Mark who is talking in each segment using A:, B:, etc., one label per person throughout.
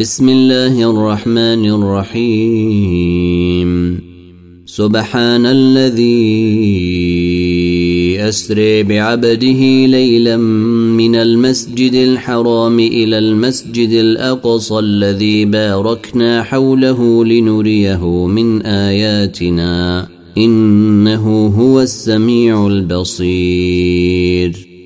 A: بسم الله الرحمن الرحيم. سبحان الذي اسري بعبده ليلا من المسجد الحرام إلى المسجد الأقصى الذي باركنا حوله لنريه من آياتنا. إنه هو السميع البصير.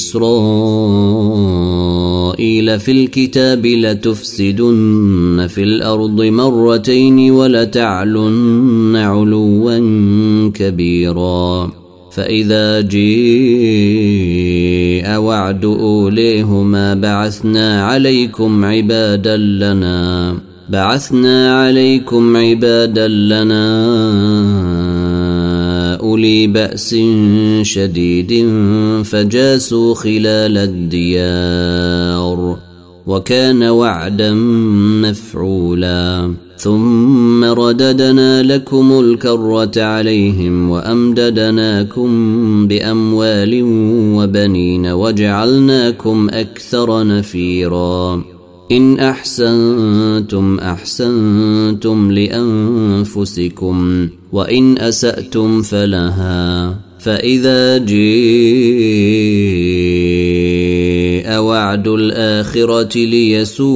A: إسرائيل في الكتاب لتفسدن في الأرض مرتين ولتعلن علوا كبيرا. فإذا جيء وعد أوليهما بعثنا عليكم عبادا لنا بعثنا عليكم عبادا لنا أولي بأس شديد فجاسوا خلال الديار وكان وعدا مفعولا. ثم رددنا لكم الكرة عليهم وأمددناكم بأموال وبنين وجعلناكم أكثر نفيراً. إن أحسنتم أحسنتم لأنفسكم وإن أسأتم فلها فإذا جيء وعد الآخرة ليسوء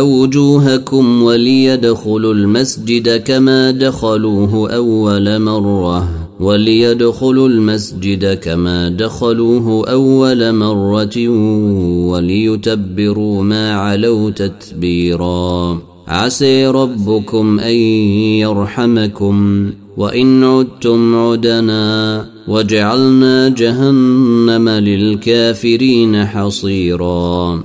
A: وجوهكم وليدخلوا المسجد كما دخلوه أول مرة وليدخلوا المسجد كما دخلوه أول مرة وليتبروا ما علوا تتبيرا. عسي ربكم أن يرحمكم وإن عدتم عدنا وجعلنا جهنم للكافرين حصيرا.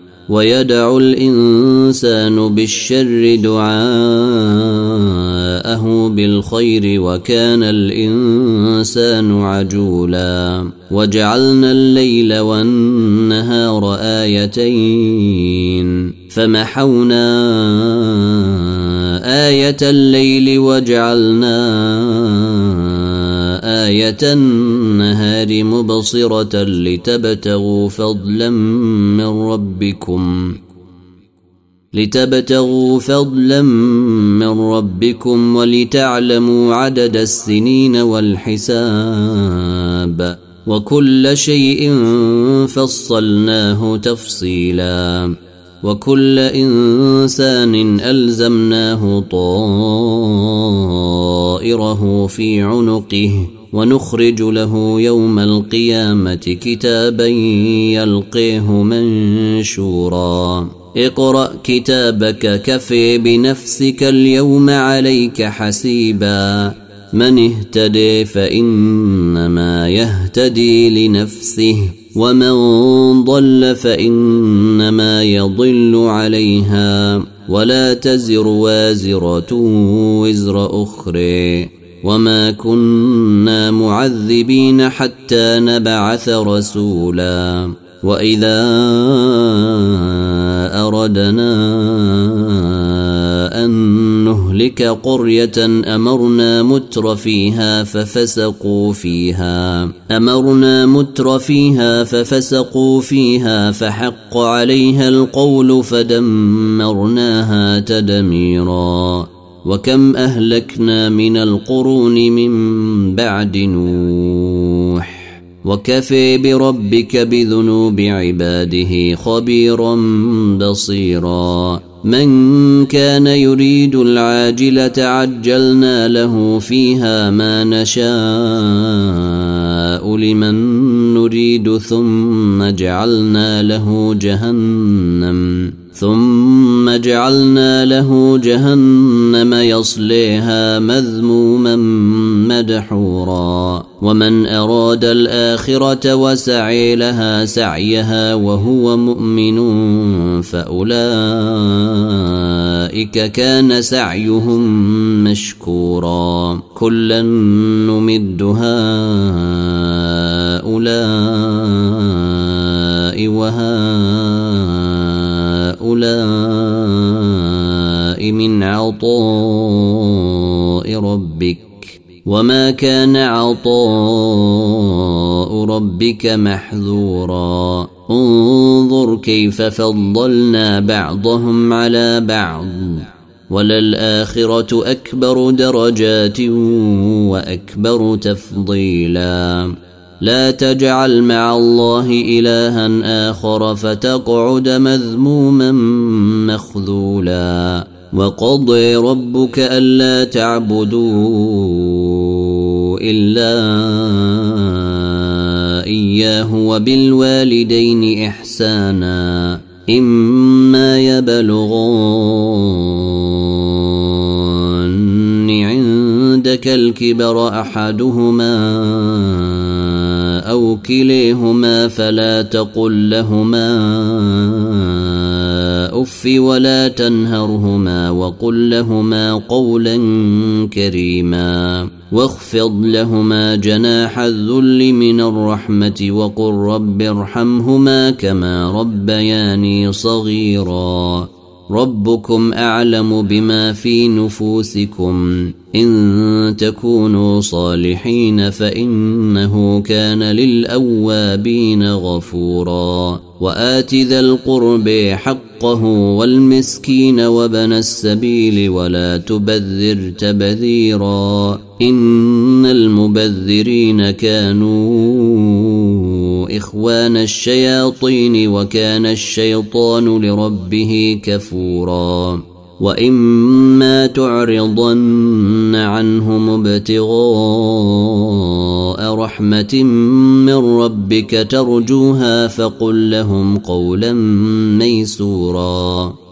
A: ويدع الإنسان بالشر دعاءه بالخير وكان الإنسان عجولا. وجعلنا الليل والنهار آيتين. فمحونا آية الليل وجعلنا آية النهار مبصرة لتبتغوا فضلا من ربكم. لتبتغوا فضلا من ربكم ولتعلموا عدد السنين والحساب. وكل شيء فصلناه تفصيلا. وكل إنسان ألزمناه طائره في عنقه. ونخرج له يوم القيامة كتابا يلقيه منشورا. اقرأ كتابك كفي بنفسك اليوم عليك حسيبا. من اهتدي فإنما يهتدي لنفسه ومن ضل فإنما يضل عليها. ولا تزر وازرة وزر أخرى. وما كنا معذبين حتى نبعث رسولا واذا اردنا ان نهلك قريه امرنا متر فيها ففسقوا فيها امرنا متر فيها ففسقوا فيها فحق عليها القول فدمرناها تدميرا وكم أهلكنا من القرون من بعد نوح. وكفي بربك بذنوب عباده خبيرا بصيرا. من كان يريد العاجلة عجلنا له فيها ما نشاء لمن نريد ثم جعلنا له جهنم. ثم جعلنا له جهنم يصليها مذموما مدحورا. ومن أراد الآخرة وسعي لها سعيها وهو مؤمن فأولئك كان سعيهم مشكورا. كلا نمد هؤلاء وهؤلاء من عطاء ربك. وما كان عطاء ربك محذورا. انظر كيف فضلنا بعضهم على بعض. وللآخرة أكبر درجات وأكبر تفضيلا. لا تجعل مع الله إلها آخر فتقعد مذموما مخذولا وقضي ربك ألا تعبدوا إلا إياه وبالوالدين إحسانا إما يبلغن عندك الكبر أحدهما أو كليهما فلا تقل لهما أف ولا تنهرهما وقل لهما قولا كريما واخفض لهما جناح الذل من الرحمة وقل رب ارحمهما كما ربياني صغيرا ربكم أعلم بما في نفوسكم. إن تكونوا صالحين فإنه كان للأوابين غفورا. وآت ذا القرب حقه والمسكين وبن السبيل ولا تبذر تبذيرا. إن المبذرين كانوا إخوان الشياطين وكان الشيطان لربه كفورا وإما تعرضن عنهم ابتغاء رحمة من ربك ترجوها فقل لهم قولا ميسورا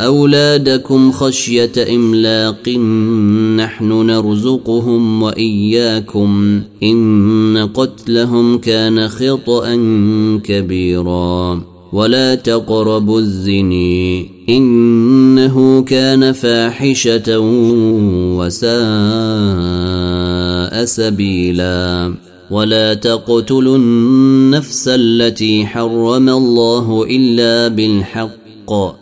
A: أولادكم خشية إملاق نحن نرزقهم وإياكم إن قتلهم كان خطأ كبيرا ولا تقربوا الزني إنه كان فاحشة وساء سبيلا ولا تقتلوا النفس التي حرم الله إلا بالحق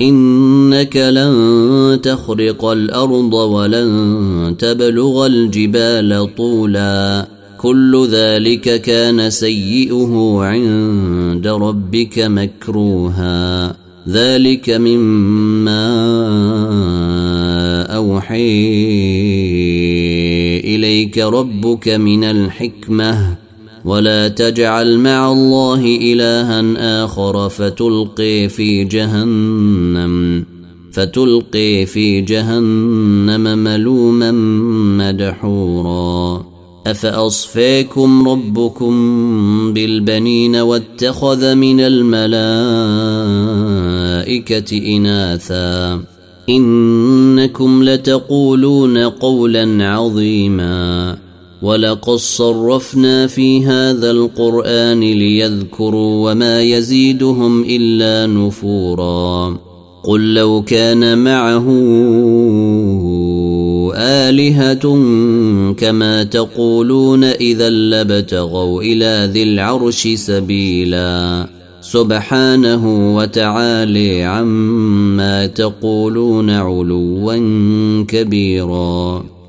A: إنك لن تخرق الأرض ولن تبلغ الجبال طولا. كل ذلك كان سيئه عند ربك مكروها. ذلك مما أوحي إليك ربك من الحكمة. ولا تجعل مع الله إلها آخر فتلقي في جهنم فتلقي في جهنم ملوما مدحورا. افاصفيكم ربكم بالبنين واتخذ من الملائكة إناثا؟ إنكم لتقولون قولا عظيما. ولقد صرفنا في هذا القران ليذكروا وما يزيدهم الا نفورا قل لو كان معه الهه كما تقولون اذا لابتغوا إلى ذي العرش سبيلا سبحانه وتعالي عما تقولون علوا كبيرا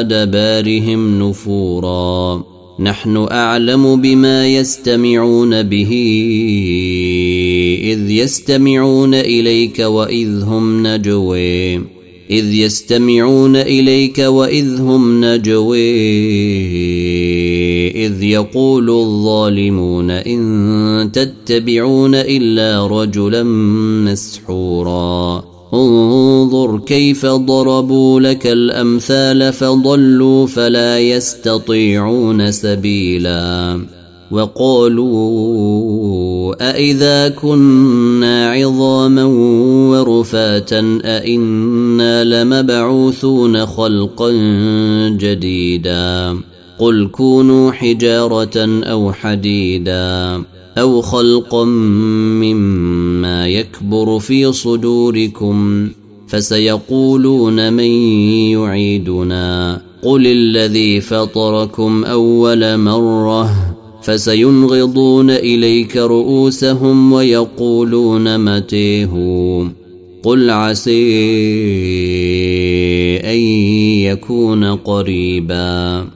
A: ادبارهم نفورا. نحن اعلم بما يستمعون به. اذ يستمعون اليك واذ هم نجوي اذ يستمعون اليك واذ هم نجوي اذ يقول الظالمون ان تتبعون الا رجلا مسحورا. انظر كيف ضربوا لك الأمثال فضلوا فلا يستطيعون سبيلا وقالوا أإذا كنا عظاما ورفاتا أإنا لمبعوثون خلقا جديدا قل كونوا حجارة أو حديدا أو خلقا مما يكبر في صدوركم فسيقولون من يعيدنا قل الذي فطركم أول مرة فسينغضون إليك رؤوسهم ويقولون متيه قل عسي أن يكون قريباً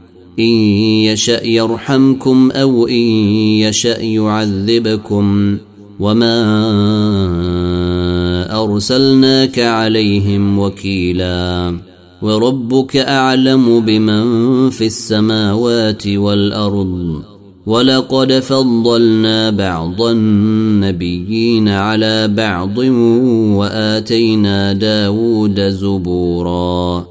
A: إن يشأ يرحمكم أو إن يشأ يعذبكم وما أرسلناك عليهم وكيلا وربك أعلم بمن في السماوات والأرض ولقد فضلنا بعض النبيين على بعض وآتينا داود زبوراً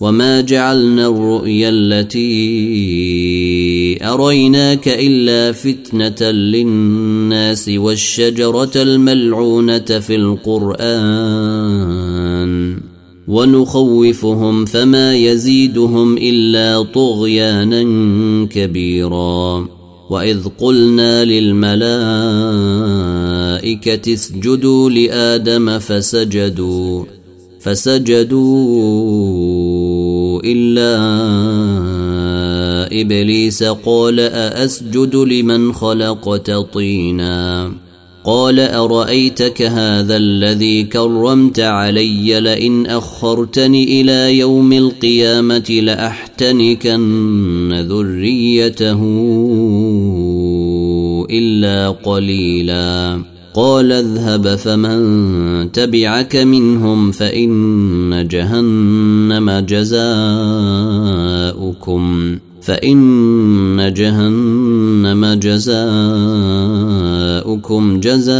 A: وما جعلنا الرؤيا التي اريناك الا فتنه للناس والشجره الملعونه في القران ونخوفهم فما يزيدهم الا طغيانا كبيرا واذ قلنا للملائكه اسجدوا لادم فسجدوا فسجدوا إلا إبليس قال أأسجد لمن خلقت طينا قال أرأيتك هذا الذي كرمت علي لئن أخرتني إلى يوم القيامة لأحتنكن ذريته إلا قليلا قال اذهب فمن تبعك منهم فإن جهنم جزاؤكم فإن جهنم جزاؤكم جزاء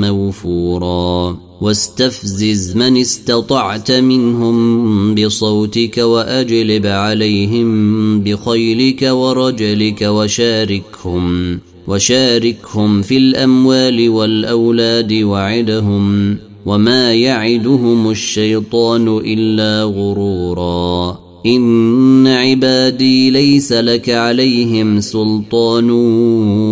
A: موفورا. واستفزز من استطعت منهم بصوتك وأجلب عليهم بخيلك ورجلك وشاركهم. وشاركهم في الأموال والأولاد وعدهم وما يعدهم الشيطان إلا غرورا. إن عبادي ليس لك عليهم سلطان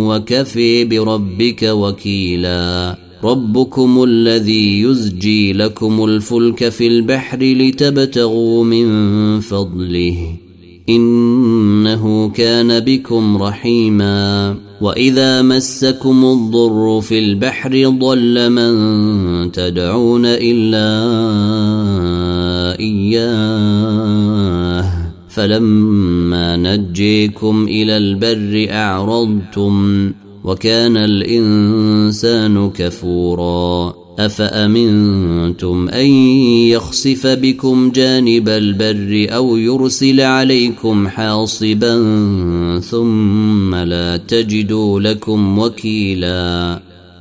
A: وكفي بربك وكيلا. ربكم الذي يزجي لكم الفلك في البحر لتبتغوا من فضله. إنه كان بكم رحيما. واذا مسكم الضر في البحر ضل من تدعون الا اياه فلما نجيكم إلى البر اعرضتم وكان الانسان كفورا أفأمنتم أن يخسف بكم جانب البر أو يرسل عليكم حاصبا ثم لا تجدوا لكم وكيلا؟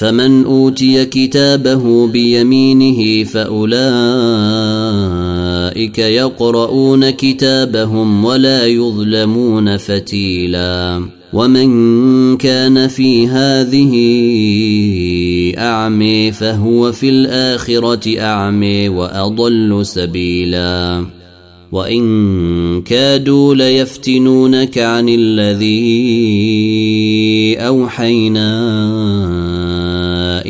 A: فمن أوتي كتابه بيمينه فأولئك يقرؤون كتابهم ولا يظلمون فتيلا. ومن كان في هذه اعمي فهو في الآخرة اعمي وأضل سبيلا. وإن كادوا ليفتنونك عن الذي أوحينا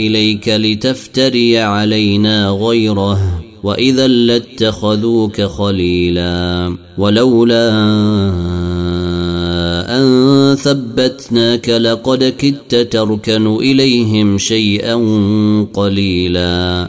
A: إليك لتفتري علينا غيره وإذا لاتخذوك خليلا ولولا أن ثبتناك لقد كدت تركن إليهم شيئا قليلا.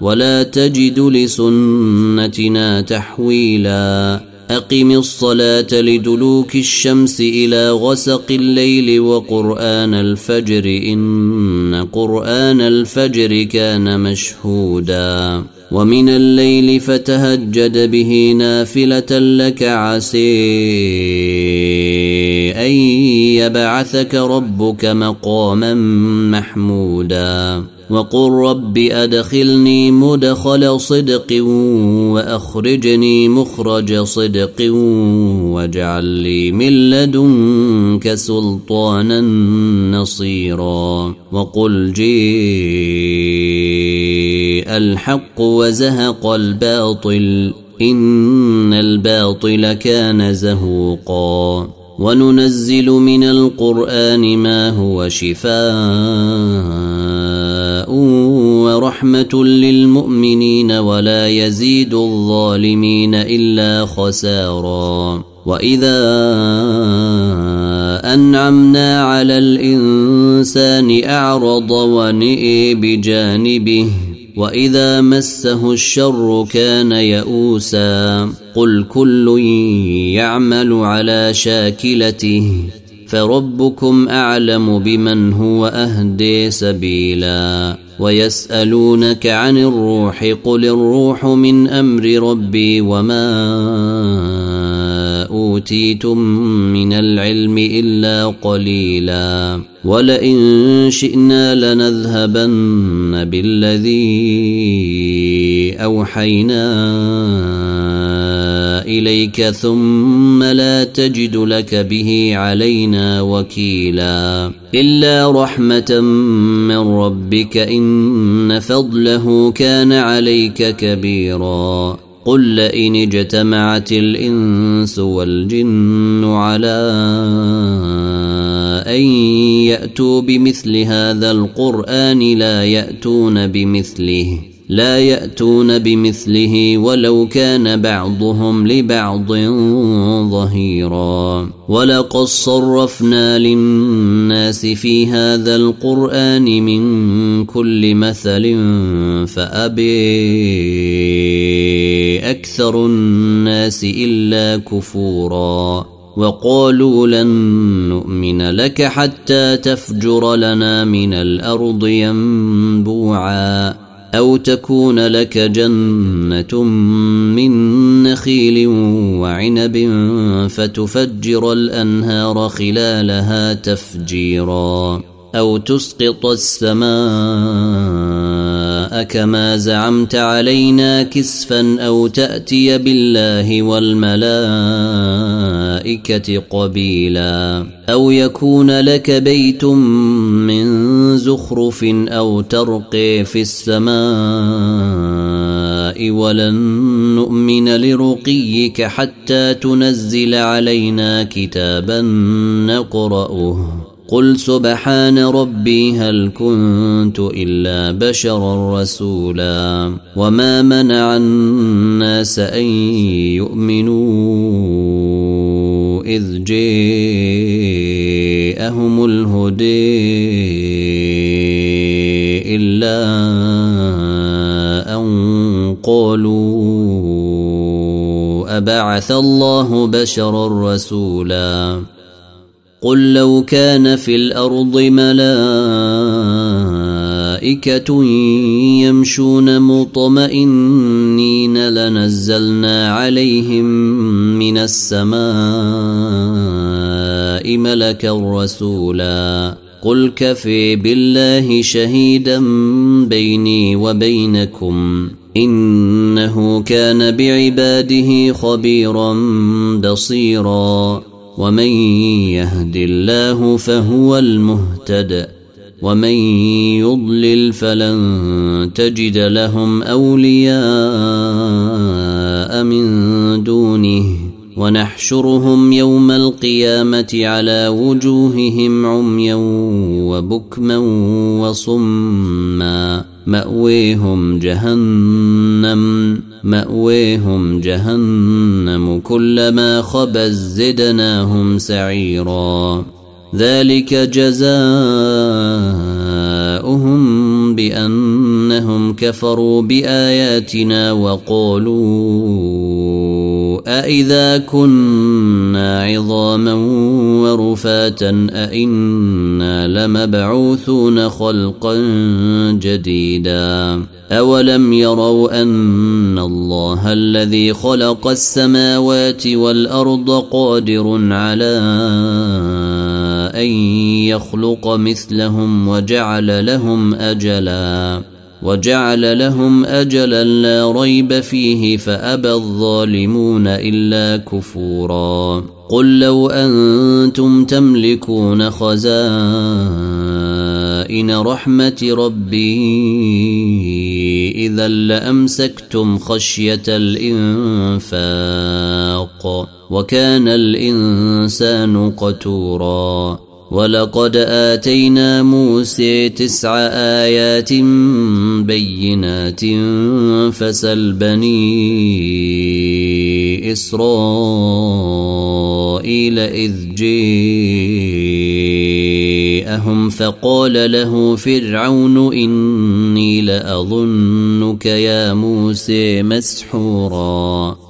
A: ولا تجد لسنتنا تحويلا. أقم الصلاة لدلوك الشمس إلى غسق الليل وقرآن الفجر. إن قرآن الفجر كان مشهودا. ومن الليل فتهجد به نافلة لك عسي أن يبعثك ربك مقاما محمودا. وقل رب أدخلني مدخل صدق وأخرجني مخرج صدق واجعل لي من لدنك سلطانا نصيرا وقل جيء الحق وزهق الباطل إن الباطل كان زهوقا وننزل من القرآن ما هو شفاء ورحمة للمؤمنين ولا يزيد الظالمين إلا خسارا. وإذا أنعمنا على الإنسان أعرض ونئي بجانبه واذا مسه الشر كان يئوسا قل كل يعمل على شاكلته فربكم اعلم بمن هو اهدي سبيلا ويسالونك عن الروح قل الروح من أمر ربي وما أوتيتم من العلم إلا قليلا. ولئن شئنا لنذهبن بالذي أوحينا إليك ثم لا تجد لك به علينا وكيلا. إلا رحمة من ربك إن فضله كان عليك كبيرا. قل لئن اجتمعت الإنس والجن على أن يأتوا بمثل هذا القرآن لا يأتون بمثله. لا يأتون بمثله ولو كان بعضهم لبعض ظهيرا. ولقد صرفنا للناس في هذا القرآن من كل مثل فأبي أكثر الناس إلا كفورا. وقالوا لن نؤمن لك حتى تفجر لنا من الأرض ينبوعا. أو تكون لك جنة من نخيل وعنب فتفجر الأنهار خلالها تفجيرا أو تسقط السماء كما زعمت علينا كسفا أو تأتي بالله والملائكة قبيلا أو يكون لك بيت من زخرف أو ترقي في السماء ولن نؤمن لرقيك حتى تنزل علينا كتابا نقرأه. قل سبحان ربي هل كنت الا بشرا رسولا وما منع الناس ان يؤمنوا اذ جاءهم الهدي الا ان قالوا ابعث الله بشرا رسولا قل لو كان في الأرض ملائكة يمشون مطمئنين لنزلنا عليهم من السماء ملكا رسولا. قل كفي بالله شهيدا بيني وبينكم. إنه كان بعباده خبيرا بصيرا. ومن يهد الله فهو المهتد ومن يضلل فلن تجد لهم أولياء من دونه ونحشرهم يوم القيامة على وجوههم عميا وبكما وصما مأويهم جهنم مأويهم جهنم كلما خبت زدناهم سعيرا. ذلك جزاؤهم بأنهم كفروا بآياتنا وقالوا أإذا كنا عظاما ورفاتا أإنا لمبعوثون خلقا جديدا. أولم يروا أن الله الذي خلق السماوات والأرض قادر على أن يخلق مثلهم وجعل لهم أجلاً وجعل لهم اجلا لا ريب فيه فابى الظالمون الا كفورا قل لو أنتم تملكون خزائن رحمة ربي. إذا لأمسكتم خشية الإنفاق وكان الإنسان قتورا. ولقد آتينا موسى تسع آيات بينات فسل بني إسرائيل إذ جاءهم فقال له فرعون إني لأظنك يا موسى مسحورا.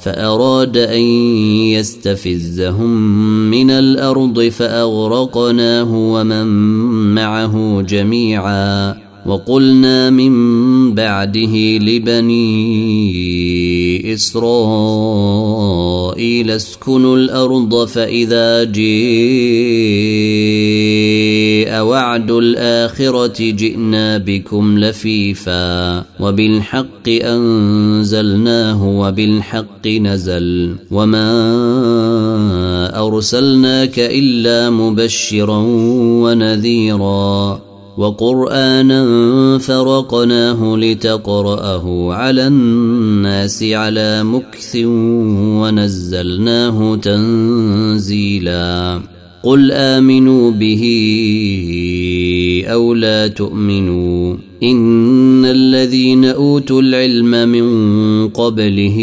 A: فأراد أن يستفزهم من الأرض فأغرقناه ومن معه جميعا. وقلنا من بعده لبني إسرائيل اسكنوا الأرض فإذا جاء وعد الآخرة جئنا بكم لفيفا وبالحق أنزلناه وبالحق نزل وما أرسلناك إلا مبشرا ونذيرا وقرآنا فرقناه لتقرأه على الناس على مكث ونزلناه تنزيلا. قل آمنوا به أو لا تؤمنوا. إن الذين أوتوا العلم من قبله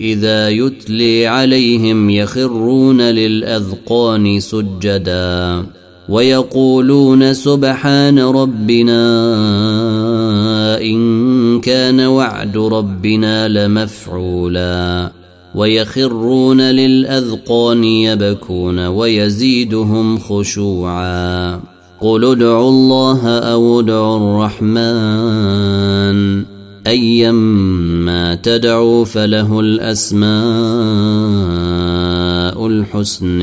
A: إذا يتلي عليهم يخرون للأذقان سجدا. ويقولون سبحان ربنا إن كان وعد ربنا لمفعولا ويخرون للأذقان يبكون ويزيدهم خشوعا قل ادعوا الله أو ادعوا الرحمن أيما تدعوا فله الأسماء الحسن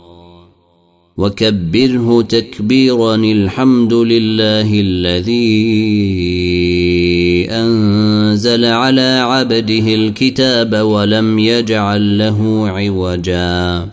A: وكبره تكبيرا الحمد لله الذي أنزل على عبده الكتاب ولم يجعل له عوجا.